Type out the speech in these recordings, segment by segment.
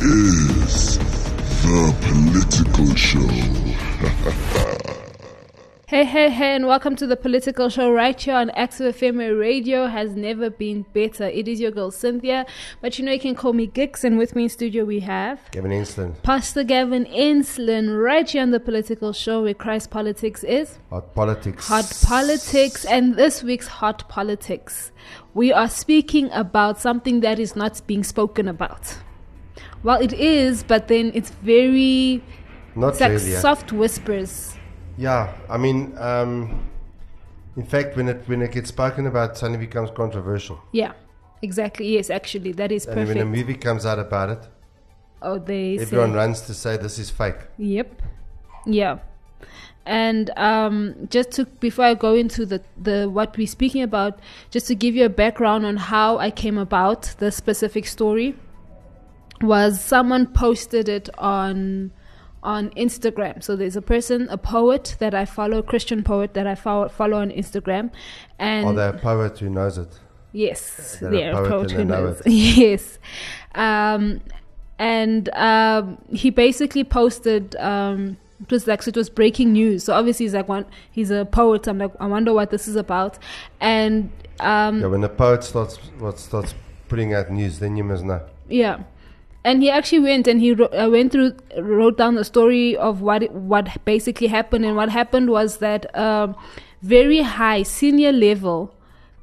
is the political show. Hey, hey, hey, and welcome to the political show right here on Active FM Radio. Has never been better. It is your girl Cynthia, but you know you can call me Gix, and with me in studio we have Gavin Ensslin. Pastor Gavin Ensslin, right here on the political show where Christ politics is Hot politics. hot politics, and this week's hot politics, we are speaking about something that is not being spoken about. Well, it is, but then it's very Not it's like really. yeah. soft whispers. Yeah, I mean, um, in fact, when it when it gets spoken about, it suddenly becomes controversial. Yeah, exactly. Yes, actually, that is And when a movie comes out about it, Oh, they everyone say, runs to say this is fake. Yep. Yeah. And um, just to before I go into the, the what we're speaking about, just to give you a background on how I came about the specific story, was someone posted it on on Instagram. So there's a person, a poet that I follow, a Christian poet that I follow, follow on Instagram, and Or the poet who knows it. Yes, They're a poet poet who know knows. it. yes, um, and um, he basically posted. Um, it was like so it was breaking news. So obviously he's like one. He's a poet. I'm like I wonder what this is about. And um, Yeah, when a poet starts what starts putting out news, then you must know. yeah. And he actually went and he wrote, uh, went through, wrote down the story of what what basically happened. And what happened was that um, very high senior level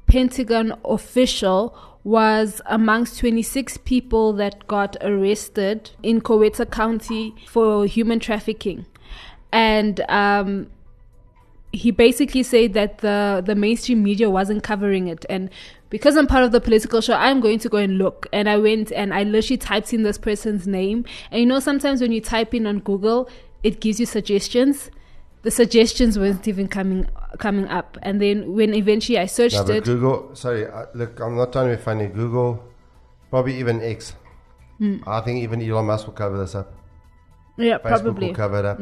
Pentagon official was amongst 26 people that got arrested in Coweta County for human trafficking. And um, he basically said that the the mainstream media wasn't covering it and because I'm part of the political show, I'm going to go and look. And I went and I literally typed in this person's name. And you know, sometimes when you type in on Google, it gives you suggestions. The suggestions weren't even coming coming up. And then when eventually I searched No, it, Google, sorry, uh, look, I'm not trying to be funny. Google, probably even X. Hmm. I think even Elon Musk will cover this up. yeah, Facebook probably. will cover it up.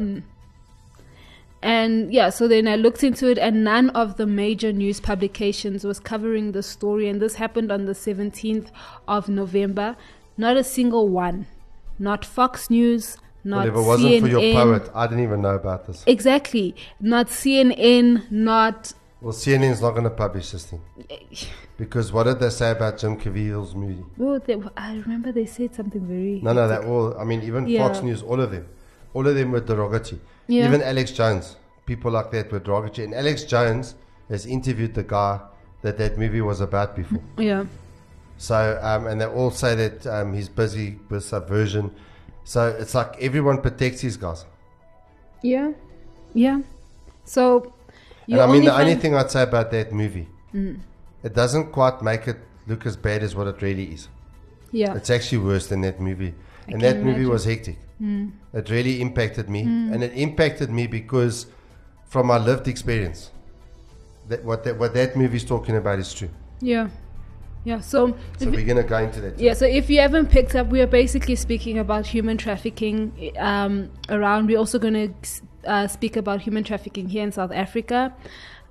And yeah, so then I looked into it, and none of the major news publications was covering the story. And this happened on the 17th of November. Not a single one. Not Fox News, not Well, if it wasn't for your CNN. poet, I didn't even know about this. Exactly. Not CNN, not. Well, CNN's not going to publish this thing. Because what did they say about Jim Caviezel's movie? Oh, they, I remember they said something very. No, no, that all, I mean, even Yeah. Fox News, all of them. All of them were derogatory. Yeah. Even Alex Jones, people like that were derogatory. And Alex Jones has interviewed the guy that that movie was about before. Yeah. So, um, and they all say that um, he's busy with subversion. So it's like everyone protects these guys. Yeah. Yeah. So. You and I mean, the only thing I'd say about that movie, it doesn't quite make it look as bad as what it really is. Yeah. It's actually worse than that movie. and can that movie imagine. was hectic. It really impacted me. And it impacted me because from my lived experience, that what that, what that movie's talking about is true. Yeah. Yeah. So. So we're going to go into that. Yeah, so if you haven't picked up, we are basically speaking about human trafficking um, around. We're also going to uh, speak about human trafficking here in South Africa.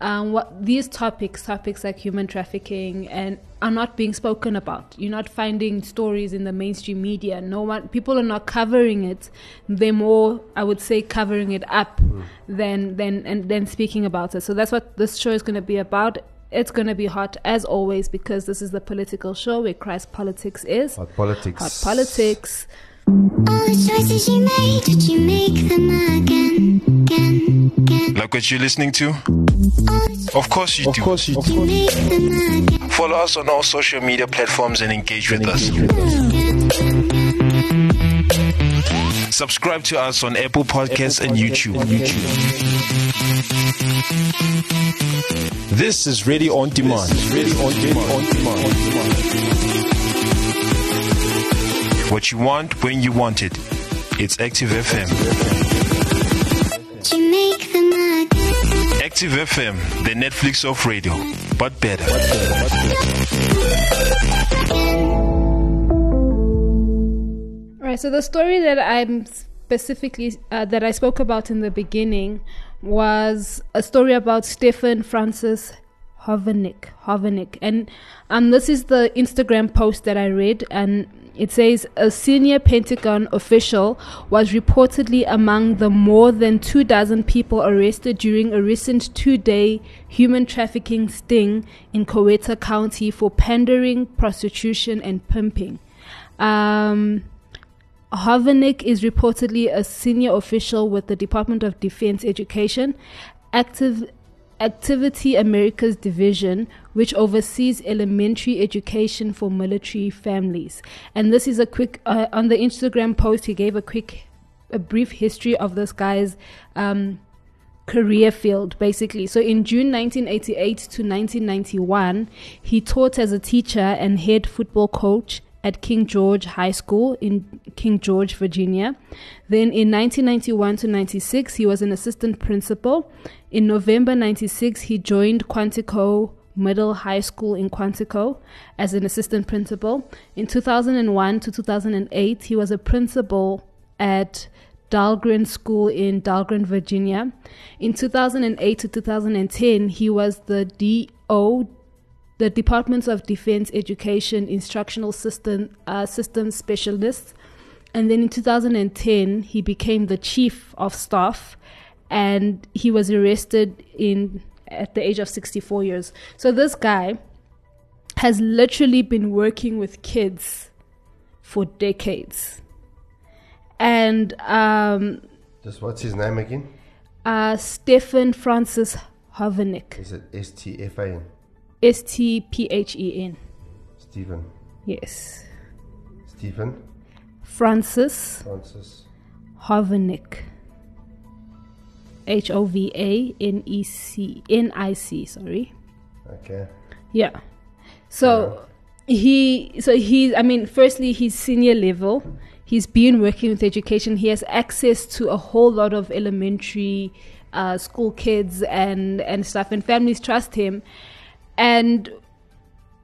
Um, what these topics, topics like human trafficking, and are not being spoken about. You're not finding stories in the mainstream media. No one, people are not covering it. They're more, I would say, covering it up than than and then speaking about it. So that's what this show is going to be about. It's going to be hot as always because this is the political show where Christ politics is. Hot politics. Hot politics. All the choices you made, did you make them again, again, again? Like what you're listening to? Of course you do. You make them again, Follow us on all social media platforms and engage with us. again, again. Subscribe to us on Apple Podcasts and YouTube. YouTube. This is Ready On Demand. Radio On Demand. What you want when you want it. It's Active FM. You make them again. Active FM, the Netflix of radio, but better. Right. So the story that I'm specifically uh, that I spoke about in the beginning was a story about Stefan Francis Hovanec. Hovanec, and um, this is the Instagram post that I read, and it says a senior Pentagon official was reportedly among the more than two dozen people arrested during a recent two-day human trafficking sting in Coweta County for pandering, prostitution, and pimping. Um, Hovanec is reportedly a senior official with the Department of Defense Education, Active Activity Americas Division, which oversees elementary education for military families. And this is a quick uh, on the Instagram post. He gave a quick, a brief history of this guy's um, career field, basically. So in June 1988 to 1991, he taught as a teacher and head football coach at King George High School in King George, Virginia. Then in 1991 to 96, he was an assistant principal. In November 96, he joined Quantico Middle High School in Quantico as an assistant principal. In 2001 to 2008, he was a principal at Dahlgren School in Dahlgren, Virginia. In 2008 to 2010, he was the DO the Departments of Defense Education Instructional System uh, Specialist. And then in 2010, he became the Chief of Staff, and he was arrested in at the age of 64 years. So this guy has literally been working with kids for decades, and um, Just what's his name again? uh, Stephen Francis Hovanec, Is it S T F A N? S T P H E N. Stephen. Yes. Stephen Francis Francis. Hovanec. H O V A N E C N I C, sorry. Okay. Yeah. So he so he I mean firstly he's senior level. He's been working with education. He has access to a whole lot of elementary uh, school kids and and stuff and families trust him. And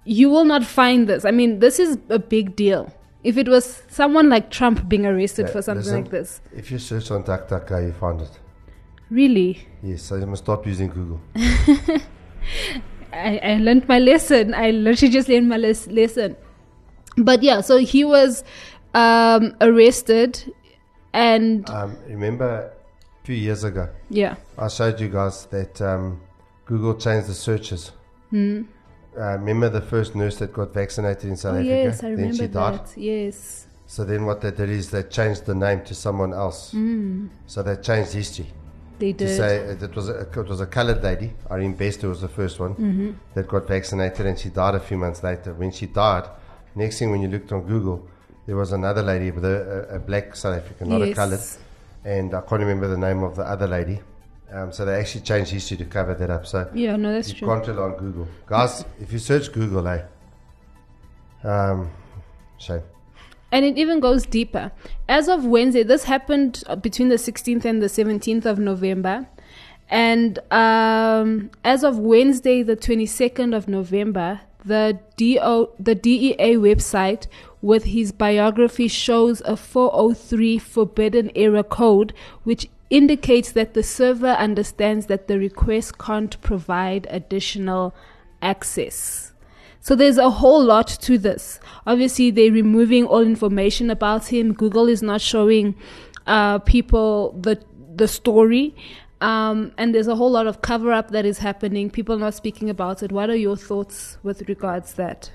you will not find this. I mean, this is a big deal. If it was someone like Trump being arrested Yeah, for something like this. If you search on DuckDuckGo, you find it. Really? Yes, so you must stop using Google. I, I learned my lesson. I literally just learned my les- lesson. But yeah, so he was um, arrested and Um, remember a few years ago, yeah. I showed you guys that um, Google changed the searches. Uh, remember the first nurse that got vaccinated in South Hmm. Oh, Africa? yes, I then remember she died. that. Yes. So then what they did is they changed the name to someone else. So they changed history. They did. To say uh, it was a, it was a coloured lady, Irene Bester was the first one, Mm-hmm. that got vaccinated and she died a few months later. When she died, next thing when you looked on Google, there was another lady with a, a, a black South African, not a coloured. And I can't remember the name of the other lady. Um, so they actually changed history to cover that up. So yeah, no, that's you true. can't rely on Google. Guys, if you search Google, eh? Um, shame. And it even goes deeper. As of Wednesday, this happened uh, between the 16th and the 17th of November. And um, as of Wednesday, the 22nd of November, the DO, the DEA website with his biography shows a 403 forbidden error code, which indicates that the server understands that the request can't provide additional access. So there's a whole lot to this. Obviously, they're removing all information about him. Google is not showing uh, people the the story, um, and there's a whole lot of cover up that is happening. People not speaking about it. What are your thoughts with regards that?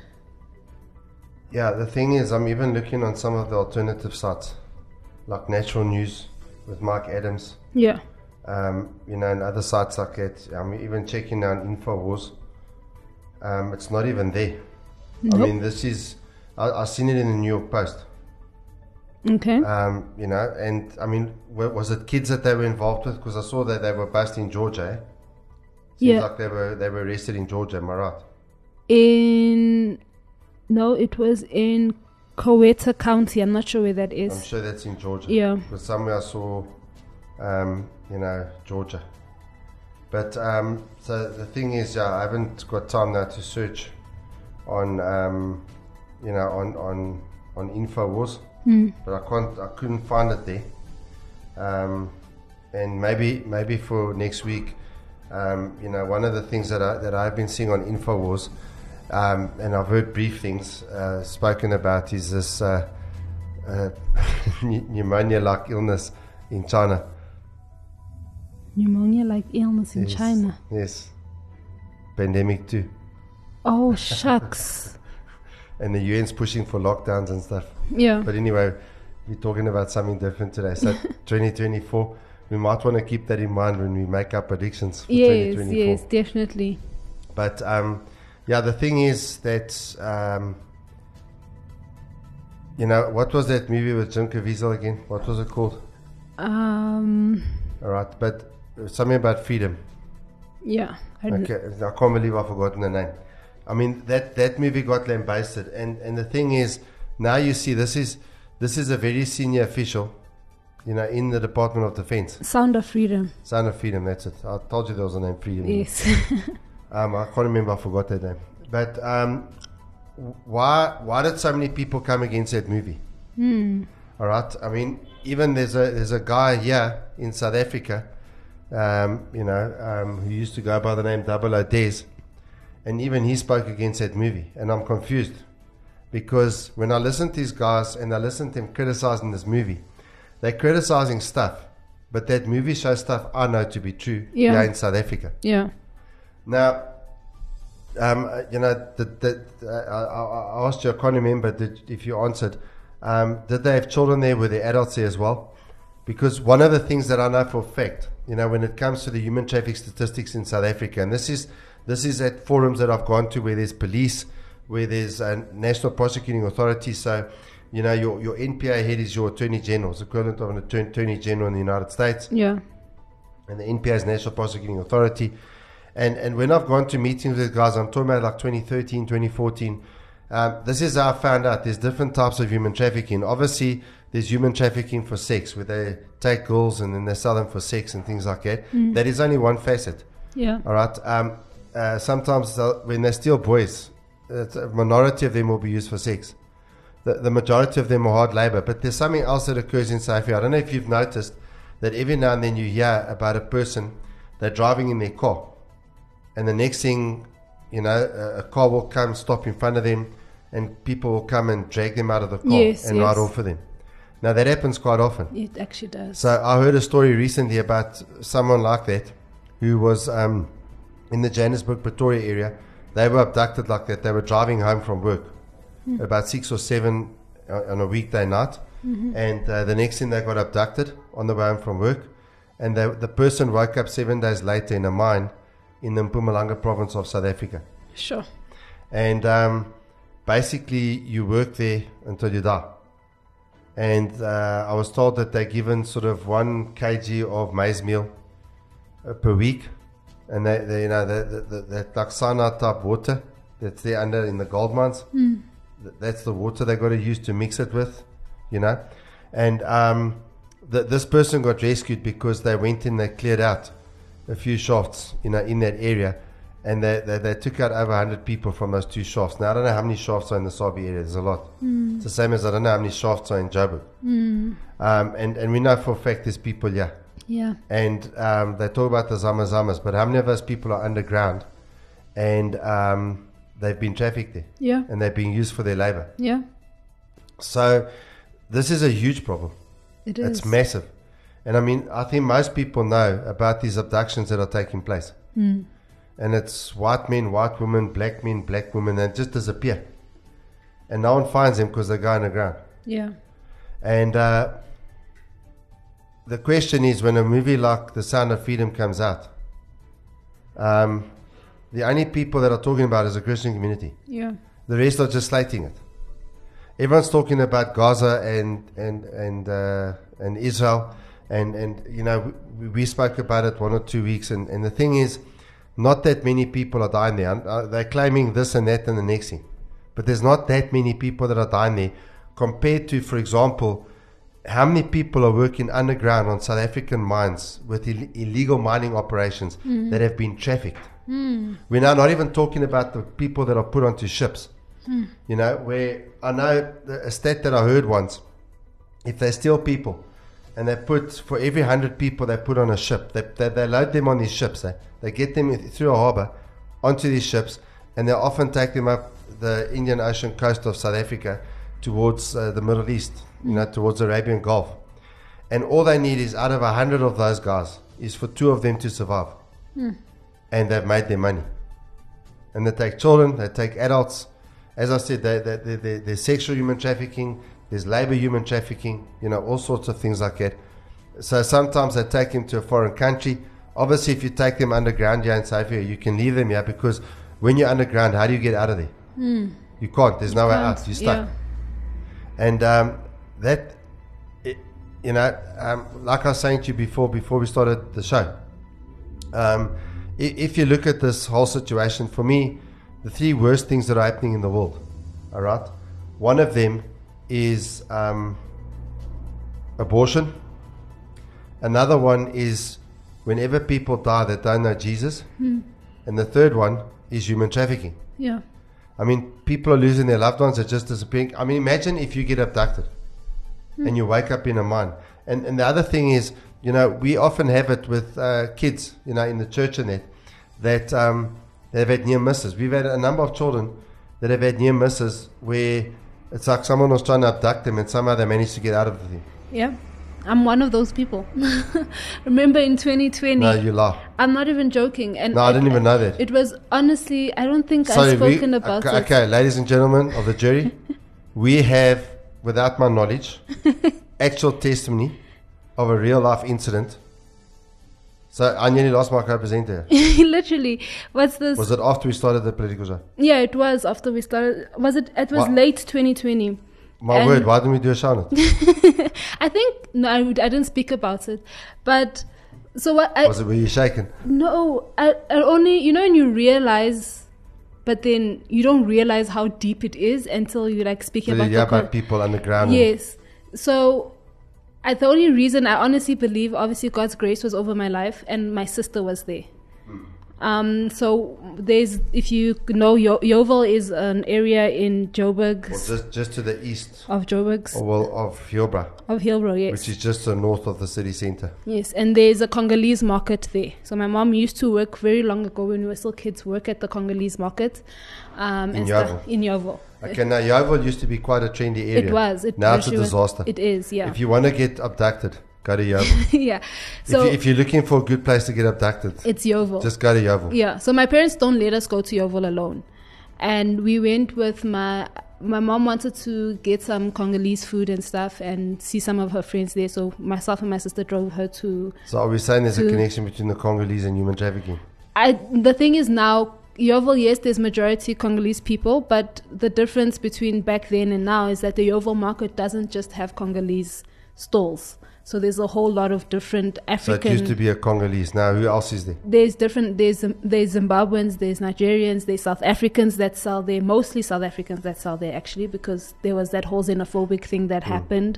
Yeah, the thing is, I'm even looking on some of the alternative sites, like Natural News with Mike Adams. Yeah, Um, you know, and other sites like that. I'm even checking on Infowars. Um, it's not even there. I mean, this is. I, I seen it in the New York Post. okay. Um, you know, and I mean, was it kids that they were involved with? Because I saw that they were based in Georgia. eh? Seems Yeah. like they were they were arrested in Georgia. Am I right? In no, it was in Coweta County. I'm not sure where that is. I'm sure that's in Georgia. Yeah. But somewhere I saw, um, you know, Georgia. But um, so the thing is, yeah, I haven't got time now to search on, um, you know, on on on Infowars. But I can't, I couldn't find it there. Um, and maybe maybe for next week, um, you know, one of the things that I that I've been seeing on Infowars, um, and I've heard brief things uh, spoken about is this uh, uh, pneumonia-like illness in China. Pneumonia-like illness in Yes, China. Yes, pandemic too, Oh shucks. and the UN's pushing for lockdowns and stuff. yeah. But anyway, we're talking about something different today. So 2024, we might want to keep that in mind when we make our predictions for Yes, 2024. yes, definitely. But um, yeah, the thing is that um, you know what was that movie with Jim Caviezel again? What was it called? Um. All right, but something about freedom. Yeah. I Okay, I can't believe I've forgotten the name. I mean that that movie got lambasted, and and the thing is, now you see this is this is a very senior official, you know, in the Department of Defense. Sound of freedom. Sound of Freedom, that's it. I told you there was a name, Freedom. Yes. Um, I can't remember. I forgot that name. But um, why why did so many people come against that movie? All right. I mean, even there's a there's a guy here in South Africa, um, you know, um, who used to go by the name Double O Des, and even he spoke against that movie, and I'm confused because when I listen to these guys and I listen to them criticizing this movie, they're criticizing stuff, but that movie shows stuff I know to be true Yeah. here in South Africa. yeah. Now, um, uh, you know, the, the, uh, I, I I asked you, I can't remember did, if you answered. Um, did they have children there? Were there adults there as well? Because one of the things that I know for a fact, you know, when it comes to the human traffic statistics in South Africa, and this is this is at forums that I've gone to where there's police, where there's a national prosecuting authority. So, you know, your your NPA head is your attorney general, it's equivalent of an attorney, attorney general in the United States Yeah. and the NPA is National Prosecuting Authority. And and when I've gone to meetings with guys, I'm talking about like 2013, 2014. Um, this is how I found out there's different types of human trafficking. Obviously, there's human trafficking for sex, where they take girls and then they sell them for sex and things like that. That is only one facet. Yeah. All right. Um, uh, sometimes when they steal boys, it's a minority of them will be used for sex. The, the majority of them are hard labor. But there's something else that occurs in South Africa. I don't know if you've noticed that every now and then you hear about a person, they're driving in their car. And the next thing, you know, a, a car will come, stop in front of them, and people will come and drag them out of the car Yes, and yes. ride off with them. Now, that happens quite often. It actually does. So I heard a story recently about someone like that who was um, in the Johannesburg, Pretoria area. They were abducted like that. They were driving home from work about six or seven uh, on a weekday night. And uh, the next thing they got abducted on the way home from work. And the, the person woke up seven days later in a mine in the Mpumalanga province of South Africa. Sure. And um, basically, you work there until you die. And uh, I was told that they're given sort of one kg of maize meal uh, per week, and they, they you know, that cyanide type water that's there under in the gold mines. Th- That's the water they got to use to mix it with, you know. And um, th- this person got rescued because they went in, they cleared out a few shafts, you know, in that area, and they, they, they took out over 100 people from those two shafts. Now, I don't know how many shafts are in the Sabie area, there's a lot. It's the same as I don't know how many shafts are in Joburg. Um, and, and we know for a fact there's people here. Yeah. And um, they talk about the Zamazamas, but how many of those people are underground and um, they've been trafficked there Yeah. and they're being used for their labor? Yeah. So, this is a huge problem. It is. It's massive. And I mean, I think most people know about these abductions that are taking place. Hmm. And it's white men, white women, black men, black women, and just disappear. And no one finds them because they're go underground. Yeah. And uh, the question is when a movie like The Sound of Freedom comes out, um, the only people that are talking about is the Christian community. Yeah. The rest are just slating it. Everyone's talking about Gaza and and and uh, and Israel, and and you know we, we spoke about it one or two weeks, and and the thing is, not that many people are dying there. Uh, they're claiming this and that and the next thing, but there's not that many people that are dying there compared to, for example, how many people are working underground on South African mines with Ill- illegal mining operations hmm. that have been trafficked. Hmm. We're now not even talking about the people that are put onto ships. Hmm. You know, where I know a stat that I heard once if they steal people and they put for every 100 people they put on a ship. They, they, they load them on these ships they, they get them through a harbor onto these ships and they often take them up the indian ocean coast of south africa towards uh, the middle east you know towards the arabian gulf. And all they need is out of 100 of those guys is for two of them to survive. And they've made their money. And they take children, they take adults. As I said, they, they, they, they, there's sexual human trafficking, there's labor human trafficking, you know, all sorts of things like that. So sometimes they take them to a foreign country. Obviously, if you take them underground here in South Africa, you can leave them here because when you're underground, how do you get out of there? You can't. There's no way can't, out. You're stuck. yeah. And um, that, it, you know, um, like I was saying to you before, before we started the show, um, i- if you look at this whole situation, for me, the three worst things that are happening in the world, all right, one of them is um, abortion. Another one is whenever people die that don't know Jesus. And the third one is human trafficking. Yeah. I mean, people are losing their loved ones, they're just disappearing. I mean, imagine if you get abducted and you wake up in a mine. And, and the other thing is, you know, we often have it with uh, kids, you know, in the church and that, that um, they've had near misses. We've had a number of children that have had near misses where it's like someone was trying to abduct them and somehow they managed to get out of the thing. Yeah. I'm one of those people. Remember in 2020? No, you laugh. I'm not even joking. And No, I it- didn't even know that. It was honestly, I don't think Sorry, I've spoken we, about okay, okay, ladies and gentlemen of the jury, we have, without my knowledge, actual testimony of a real life incident. So I nearly lost my co-presenter. Literally, what's this? Was it after we started the political show? yeah, it was after we started. Was it? It was What? late 2020. My And- word, why didn't we do a show on it? I think no, I, would- I didn't speak about it, but so what? I, Was it were you shaking? No, I, I only you know when you realize, but then you don't realize how deep it is until you like speak So about yeah, the about people underground. Yes. So, I, the only reason I honestly believe, obviously, God's grace was over my life, and my sister was there. Um, so there's, if you know, Yo- Yeoville is an area in Joburg, Well, just, just to the east of Joburg, well, of Hillbrow, of Hillbrow, yes. which is just to the north of the city centre. Yes, and there's a Congolese market there. So my mom used to work very long ago when we were still kids, work at the Congolese market. Um, In Yeoville? In. Okay, now Yeoville used to be quite a trendy area. It was. It now it's a literally was- disaster. It is, yeah. If you want to get abducted, go to Yeoville. yeah. So if, you, if you're looking for a good place to get abducted, it's Yeoville. just go to Yeoville. Yeah. So my parents don't let us go to Yeoville alone, and we went with my my mom wanted to get some Congolese food and stuff and see some of her friends there. So myself and my sister drove her to. So are we saying there's a connection between the Congolese and human trafficking? I the thing is now. Yeoville, yes, there's majority Congolese people, but the difference between back then and now is that the Yeoville market doesn't just have Congolese stalls. So there's a whole lot of different So African. it used to be a Congolese. Now who else is there? there's different there's there's Zimbabweans, there's Nigerians, there's South Africans that sell there, mostly South Africans that sell there actually because there was that whole xenophobic thing that happened.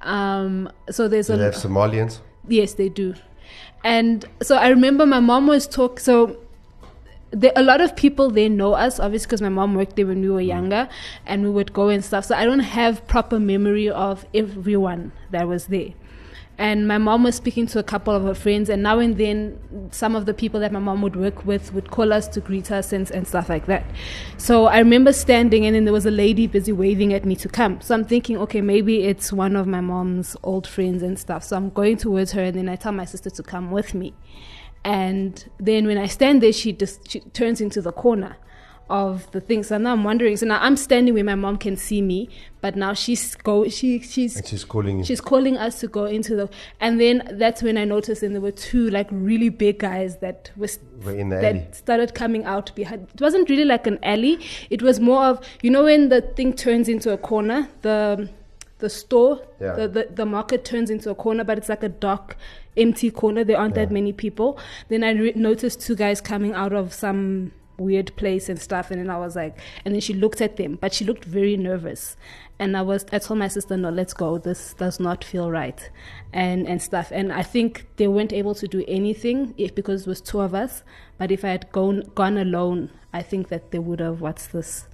Um, so there's Do a they have Somalians? Yes, they do. And so I remember my mom was talk. So there, a lot of people they know us, obviously, because my mom worked there when we were mm. younger, and we would go and stuff. So I don't have proper memory of everyone that was there. And my mom was speaking to a couple of her friends, and now and then, some of the people that my mom would work with would call us to greet us and, and stuff like that. So I remember standing, and then there was a lady busy waving at me to come. So I'm thinking, okay, maybe it's one of my mom's old friends and stuff. So I'm going towards her, and then I tell my sister to come with me. And then when I stand there, she just she turns into the corner of the thing. So now I'm wondering. So now I'm standing where my mom can see me, but now she's go. She she's And she's calling. She's calling us to go into the, and then that's when I noticed, and there were two like really big guys that was Were in the that alley. started coming out behind. It wasn't really like an alley. It was more of you know when the thing turns into a corner, the the store, Yeah. the, the the market turns into a corner, but it's like a dark, empty corner. There aren't that many people. Then I re- noticed two guys coming out of some weird place and stuff. And then I was like, and then she looked at them, but she looked very nervous. And I was, I told my sister, no, let's go. This does not feel right, and and stuff. And I think they weren't able to do anything if because it was two of us. But if I had gone gone alone, I think that they would have what's this,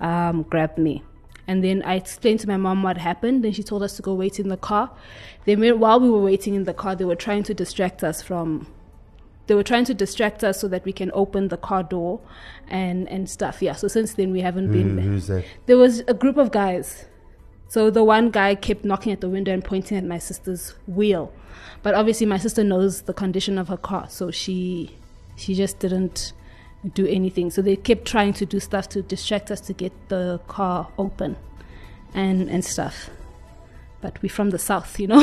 um, grabbed me. And then I explained to my mom what happened. Then she told us to go wait in the car. Then while we were waiting in the car, they were trying to distract us from they were trying to distract us so that we can open the car door and and stuff. Yeah. So since then we haven't Who, been. who's that? There was a group of guys. So the one guy kept knocking at the window and pointing at my sister's wheel, but obviously my sister knows the condition of her car, so she she just didn't do anything. So they kept trying to do stuff to distract us to get the car open, and and stuff. But we're from the south, you know.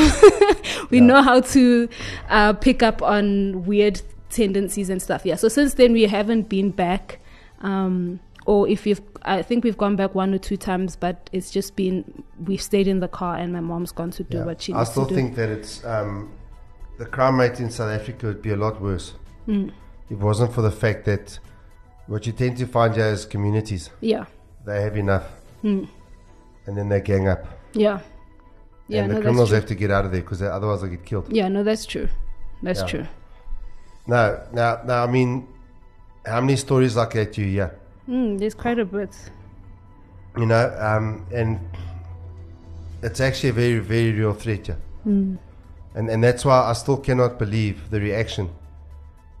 we know how to uh, pick up on weird tendencies and stuff. Yeah. So since then we haven't been back. Um, or if you've, I think we've gone back one or two times, but it's just been we've stayed in the car and my mom's gone to do Yeah. what she needs still to do. I still think that it's um, the crime rate in South Africa would be a lot worse Mm. it wasn't for the fact that what you tend to find here is communities. Yeah. They have enough, Mm. and then they gang up, Yeah. Yeah. and no, the that's criminals have to get out of there because otherwise they'll get killed. Yeah. No, that's true. That's Yeah. true. No, now, now, I mean, how many stories like that do you hear? Mm, there's quite a bit. You know, um, and it's actually a very, very real threat here. Mm. And, and that's why I still cannot believe the reaction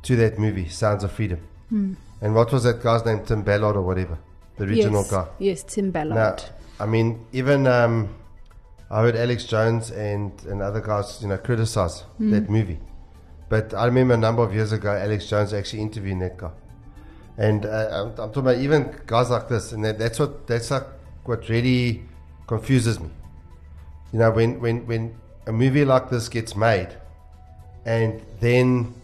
to that movie, Sounds of Freedom. Mm. And what was that guy's name? Tim Ballard or whatever? The original yes. guy. Yes, Tim Ballard. Now, I mean, even um, I heard Alex Jones and, and other guys, you know, criticize Mm. that movie. But I remember a number of years ago, Alex Jones actually interviewing that guy. And uh, I'm, I'm talking about even guys like this, and that, that's what that's like what really confuses me. You know, when, when, when a movie like this gets made, and then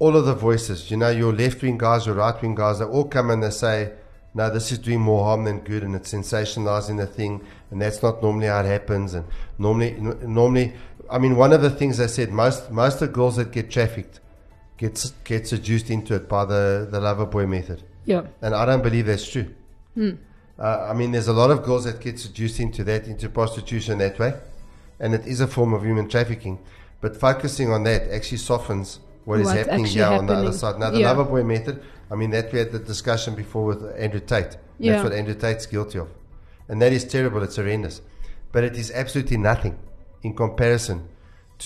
all of the voices, you know, your left wing guys, your right wing guys, they all come and they say, no, this is doing more harm than good, and it's sensationalizing the thing, and that's not normally how it happens. And normally, n- normally, I mean, one of the things they said, most most of the girls that get trafficked gets get seduced into it by the the lover boy method. Yeah. and I don't believe that's true. Mm. Uh, I mean, there's a lot of girls that get seduced into that, into prostitution that way, and it is a form of human trafficking. But focusing on that actually softens what is What's happening here on the other side. Now, the Yeah. lover boy method, I mean, that we had the discussion before with Andrew Tate. Yeah. That's what Andrew Tate's guilty of. And that is terrible, it's horrendous. But it is absolutely nothing in comparison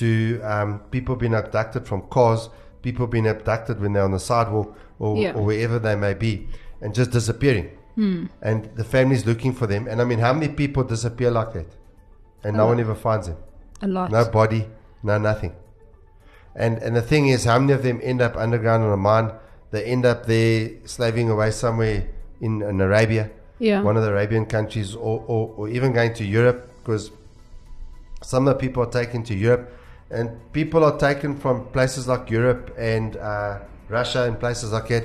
to um, people being abducted from cars, people being abducted when they're on the sidewalk or, Yeah. or wherever they may be, and just disappearing Hmm. and the family's looking for them. And I mean, how many people disappear like that, and A no lot. one ever finds them? A lot. No body, no nothing. And and the thing is, how many of them end up underground in a mine? They end up there slaving away somewhere in, in Arabia, Yeah. one of the Arabian countries, or, or, or even going to Europe, because some of the people are taken to Europe, and people are taken from places like Europe and uh, Russia and places like that,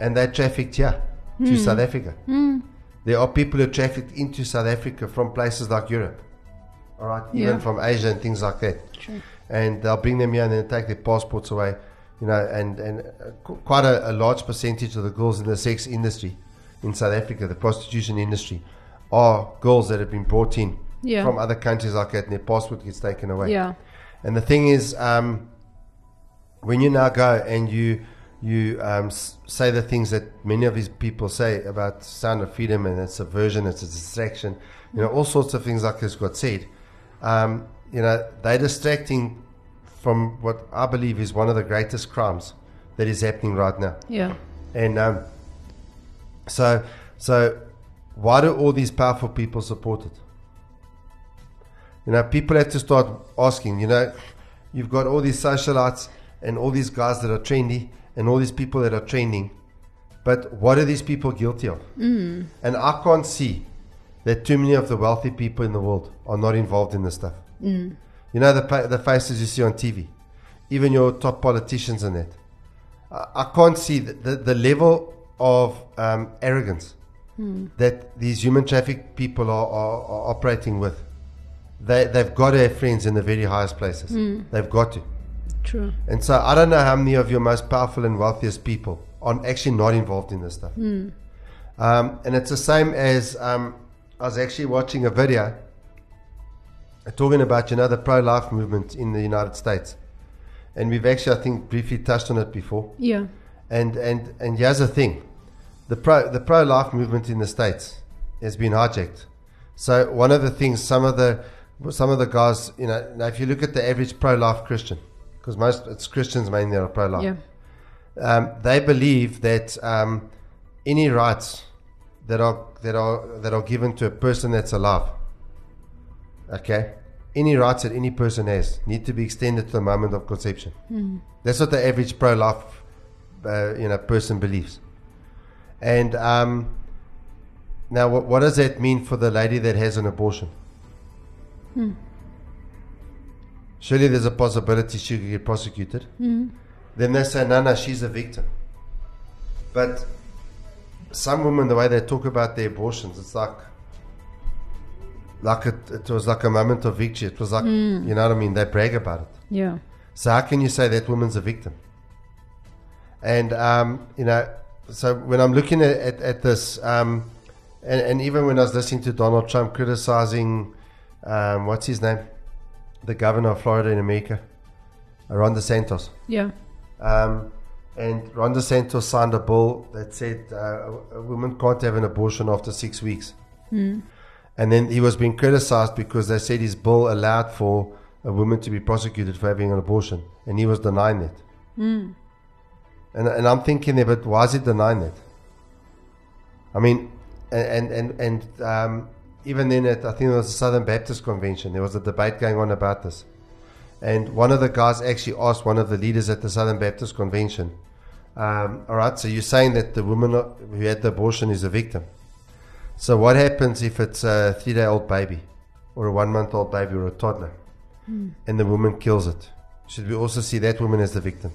and they're trafficked here to Hmm. South Africa. Hmm. There are people who are trafficked into South Africa from places like Europe, all right, even from Asia and things like that. True. And they'll bring them here and then take their passports away, you know, and and uh, quite a, a large percentage of the girls in the sex industry in South Africa, the prostitution industry, are girls that have been brought in Yeah. from other countries like that, and their passport gets taken away. Yeah. And the thing is, um, when you now go and you you um, s- say the things that many of these people say about sound of freedom and it's a version, it's a distraction, you know, all sorts of things like this got said. Um, you know, they're distracting from what I believe is one of the greatest crimes that is happening right now. Yeah. And um, so, so why do all these powerful people support it? You know, people have to start asking. You know, you've got all these socialites and all these guys that are trendy and all these people that are trending, but what are these people guilty of? Mm. And I can't see that too many of the wealthy people in the world are not involved in this stuff. Mm. You know the the faces you see on TV, even your top politicians and that. I, I can't see the, the, the level of um, arrogance Mm. that these human traffic people are, are, are operating with. They they've got to have friends in the very highest places. Mm. They've got to. True. And so I don't know how many of your most powerful and wealthiest people are actually not involved in this stuff. Um, and it's the same as um, I was actually watching a video talking about you know the pro-life movement in the United States, and we've actually I think briefly touched on it before. Yeah. And and and here's the thing, the pro the pro life movement in the states has been hijacked. So one of the things, some of the some of the guys, you know, now if you look at the average pro life Christian, because most it's Christians mainly that are pro life, Yeah. um, they believe that um, any rights that are that are that are given to a person that's alive, okay, any rights that any person has need to be extended to the moment of conception. That's what the average pro-life, uh, you know, person believes. And um, now, what, what does that mean for the lady that has an abortion? Surely there's a possibility she could get prosecuted. Then they say, no, no, she's a victim. But some women, the way they talk about their abortions, it's like, like it, it was like a moment of victory. It was like, you know what I mean? They brag about it. Yeah. So how can you say that woman's a victim? And um, you know, so when I'm looking at, at, at this, um, and, and even when I was listening to Donald Trump criticizing, um, what's his name, the governor of Florida in America, Ron DeSantis, Yeah. um, and Ron DeSantis signed a bill that said uh, a, woman can't have an abortion after six weeks. And then he was being criticized because they said his bill allowed for a woman to be prosecuted for having an abortion, and he was denying that. And, and I'm thinking there, but why is he denying it? I mean, and and and um, even then, at I think it was the Southern Baptist Convention, there was a debate going on about this, and one of the guys actually asked one of the leaders at the Southern Baptist Convention, um, "All right, so you're saying that the woman who had the abortion is a victim? So what happens if it's a three-day-old baby, or a one-month-old baby, or a toddler, and the woman kills it? Should we also see that woman as the victim?"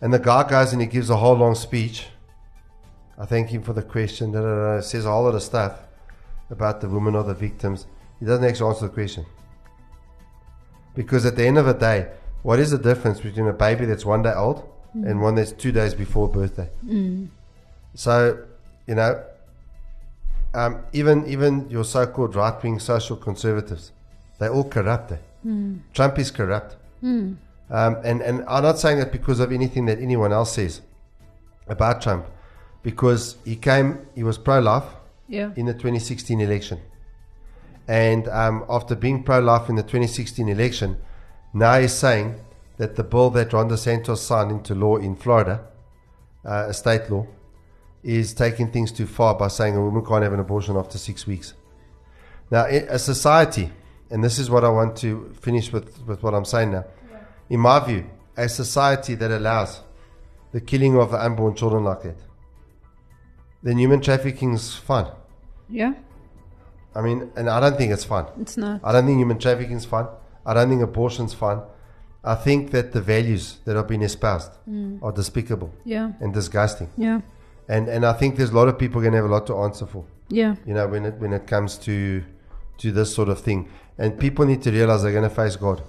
And the guy goes and he gives a whole long speech. I thank him for the question. Da, da, da, says a whole lot of stuff about the women or the victims. He doesn't actually answer the question. Because at the end of the day, what is the difference between a baby that's one day old and one that's two days before birthday? So, you know, um, even even your so-called right-wing social conservatives, they're all corrupt. eh? Trump is corrupt. Um, and, and I'm not saying that because of anything that anyone else says about Trump, because he came, he was pro-life Yeah. in the 2016 election. And um, after being pro life in the 2016 election, now he's saying that the bill that Ron DeSantis signed into law in Florida, uh, a state law, is taking things too far by saying a woman can't have an abortion after six weeks. Now, a society, and this is what I want to finish with, with what I'm saying now. In my view, a society that allows the killing of the unborn children like that, then human trafficking is fine. Yeah. I mean, and I don't think it's fun. It's not. I don't think human trafficking is fun. I don't think abortion's fun. I think that the values that have been espoused mm. are despicable Yeah. and disgusting. Yeah. And and I think there's a lot of people going to have a lot to answer for. Yeah. You know, when it when it comes to to this sort of thing, and people need to realize they're going to face God.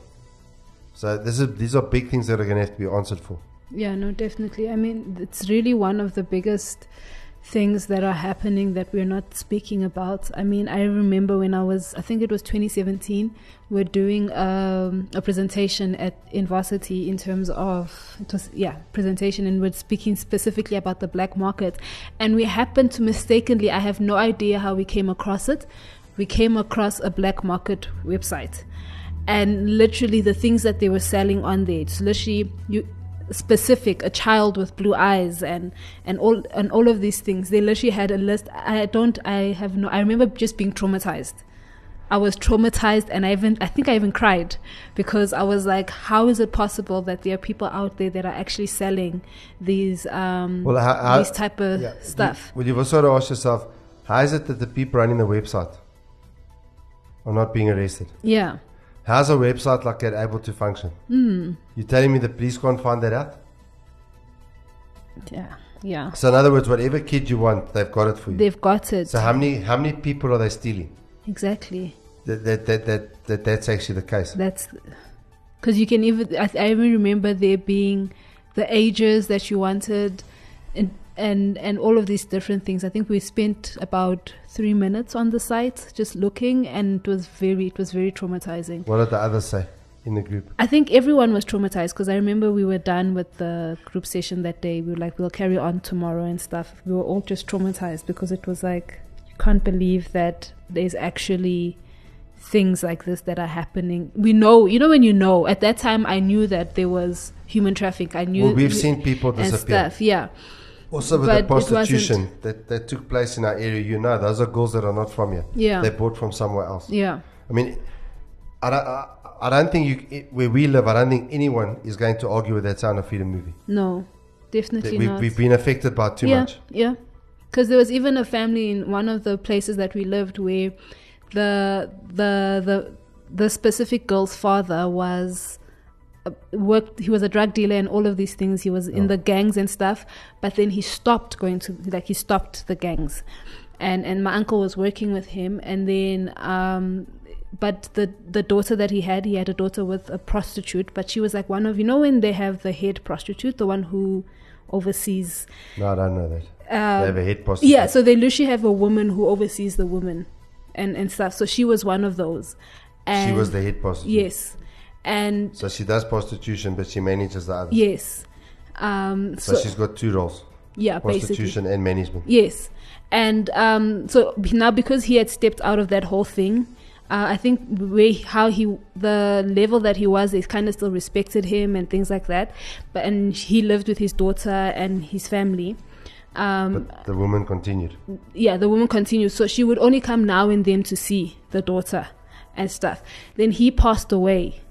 So this is these are big things that are going to have to be answered for. Yeah, no, definitely. I mean, it's really one of the biggest things that are happening that we're not speaking about. I mean, I remember when I was, I think it was 2017, we're doing um, a presentation at in varsity in terms of it was yeah presentation, and we're speaking specifically about the black market, and we happened to mistakenly, I have no idea how we came across it. We came across a black market website and literally the things that they were selling on there it's literally you specific a child with blue eyes and and all and all of these things. They literally had a list. I don't i have no i remember just being traumatized. I was traumatized and i even i think i even cried because i was like how is it possible that there are people out there that are actually selling these um Well, how, how, these type of yeah, stuff? You, well, you've also got to ask yourself, how is it that the people running the website are not being arrested? yeah How's a website like that able to function? Hmm. You're telling me the police can't find that out? yeah yeah So in other words, whatever kid you want, they've got it for you. they've got it so how many how many people are they stealing? exactly That that that, that, that that's actually the case. That's because you can even. I, I even remember there being the ages that you wanted. and and and all of these different things. I think we spent about three minutes on the site just looking, and it was very it was very traumatizing. What did the others say in the group? I think everyone was traumatized because I remember we were done with the group session that day. We were like, we'll carry on tomorrow and stuff. We were all just traumatized because it was like, you can't believe that there's actually things like this that are happening. We know, you know, when you know, at that time I knew that there was human trafficking. I knew. Well, we've seen people disappear. stuff, yeah. Also with But the prostitution that, that took place in our area, you know, those are girls that are not from here. Yeah. They're bought from somewhere else. Yeah. I mean, I don't, I, I don't think you, where we live, I don't think anyone is going to argue with that Sound of Freedom movie. No, definitely We've, not. we've been affected by too yeah, much. Yeah, because there was even a family in one of the places that we lived where the the the the specific girl's father was worked he was a drug dealer and all of these things he was in the gangs and stuff but then he stopped going to like he stopped the gangs and and my uncle was working with him and then um but the the daughter that he had he had a daughter with a prostitute but she was like one of you know when they have the head prostitute the one who oversees No, I don't know that. um, they have a head prostitute. yeah, so they literally have a woman who oversees the woman and, and stuff. So she was one of those. And she was the head prostitute. Yes. And So she does prostitution, but she manages the other. yes. Um, So, so, she's got two roles yeah, basically. prostitution and management. Yes. And um, so now because he had stepped out of that whole thing, uh, I think where how he the level that he was, they kind of still respected him and things like that. But and he lived with his daughter and his family. Um, But the woman continued. yeah, the woman continued. So she would only come now and then to see the daughter and stuff. Then he passed away,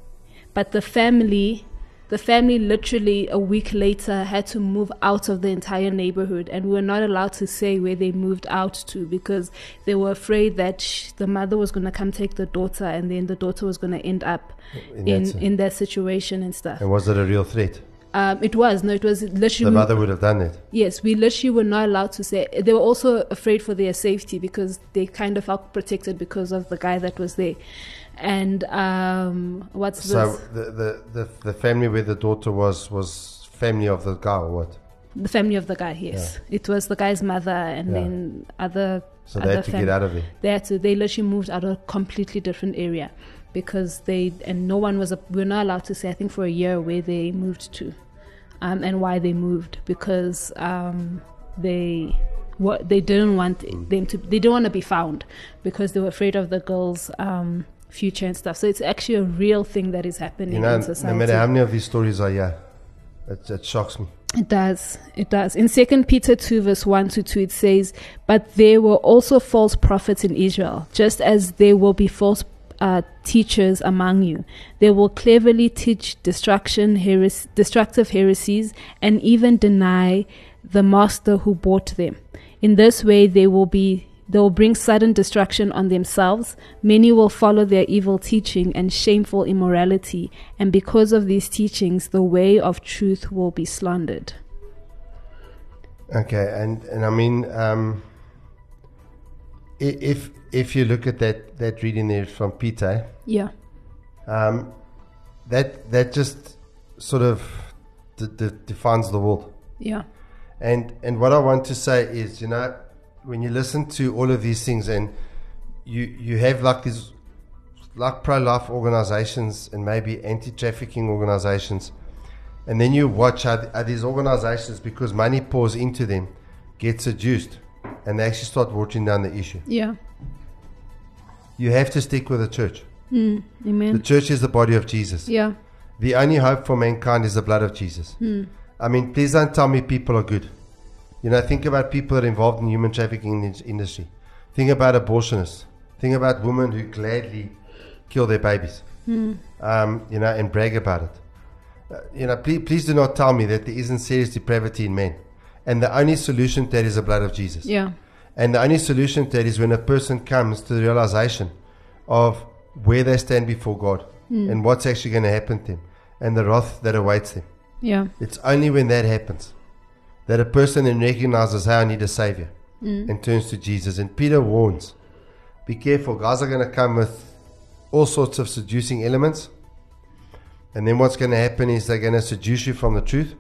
but the family, the family literally a week later had to move out of the entire neighborhood, and we were not allowed to say where they moved out to because they were afraid that sh- the mother was going to come take the daughter, and then the daughter was going to end up In in that in that situation and stuff. And was it a real threat? Um, it was no, it was literally The mother would have done it. Yes, we literally were not allowed to say. They were also afraid for their safety because they kind of felt protected because of the guy that was there. And um, what's So this? the, the, the, the family where the daughter was was family of the guy or what? The family of the guy. Yes, it was the guy's mother and Yeah. then other. So other they had to get out of there. They had to. They literally moved out of a completely different area because they and no one was. A, we're not allowed to say. I think for a year where they moved to, um, and why they moved because um, they what they didn't want them to. They didn't want to be found because they were afraid of the girls' um, future and stuff. So it's actually a real thing that is happening You know, in no matter how many of these stories are here, it, it shocks me. It does. It does. In Second Peter two verse one to two, it says, "But there were also false prophets in Israel, just as there will be false uh, teachers among you. They will cleverly teach destruction, heres- destructive heresies, and even deny the master who bought them. In this way, they will be." They will bring sudden destruction on themselves. Many will follow their evil teaching and shameful immorality, and because of these teachings, the way of truth will be slandered. Okay, and, and I mean, um, if if you look at that, that reading there from Peter, Yeah. um, that that just sort of d- d- defines the world. Yeah. And and what I want to say is, you know, when you listen to all of these things, and you you have like these like pro life organizations and maybe anti trafficking organizations, and then you watch how, how these organizations, because money pours into them, get seduced, and they actually start watering down the issue. Yeah. You have to stick with the church. The Amen. The church is the body of Jesus. Yeah. The only hope for mankind is the blood of Jesus. Mm. I mean, please don't tell me people are good. You know, think about people that are involved in human trafficking in industry. Think about abortionists. Think about women who gladly kill their babies. Um, you know, and brag about it. Uh, you know, please, please do not tell me that there isn't serious depravity in men. And the only solution to that is the blood of Jesus. Yeah. And the only solution to that is when a person comes to the realization of where they stand before God and what's actually going to happen to them and the wrath that awaits them. Yeah. It's only when that happens that a person then recognizes how I need a savior and turns to Jesus. And Peter warns be careful, guys are going to come with all sorts of seducing elements. And then what's going to happen is they're going to seduce you from the truth.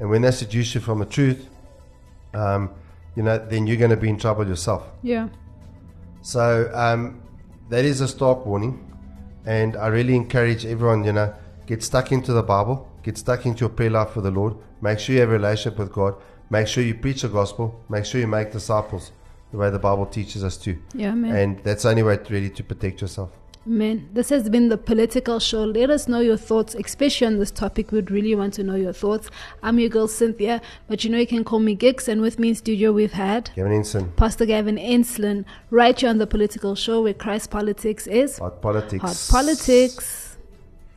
And when they seduce you from the truth, um, you know, then you're going to be in trouble yourself. Yeah. So um, that is a stark warning, and I really encourage everyone, you know, get stuck into the Bible, get stuck into your prayer life for the Lord. Make sure you have a relationship with God. Make sure you preach the gospel. Make sure you make disciples the way the Bible teaches us to. Yeah, man. And that's the only way to really to protect yourself. Man, this has been the political show. Let us know your thoughts, especially on this topic. We'd really want to know your thoughts. I'm your girl Cynthia, but you know you can call me Gix. And with me in studio, we've had Gavin Enslin, Pastor Gavin Enslin, right here on the political show where Christ politics is Hot Politics. hot politics.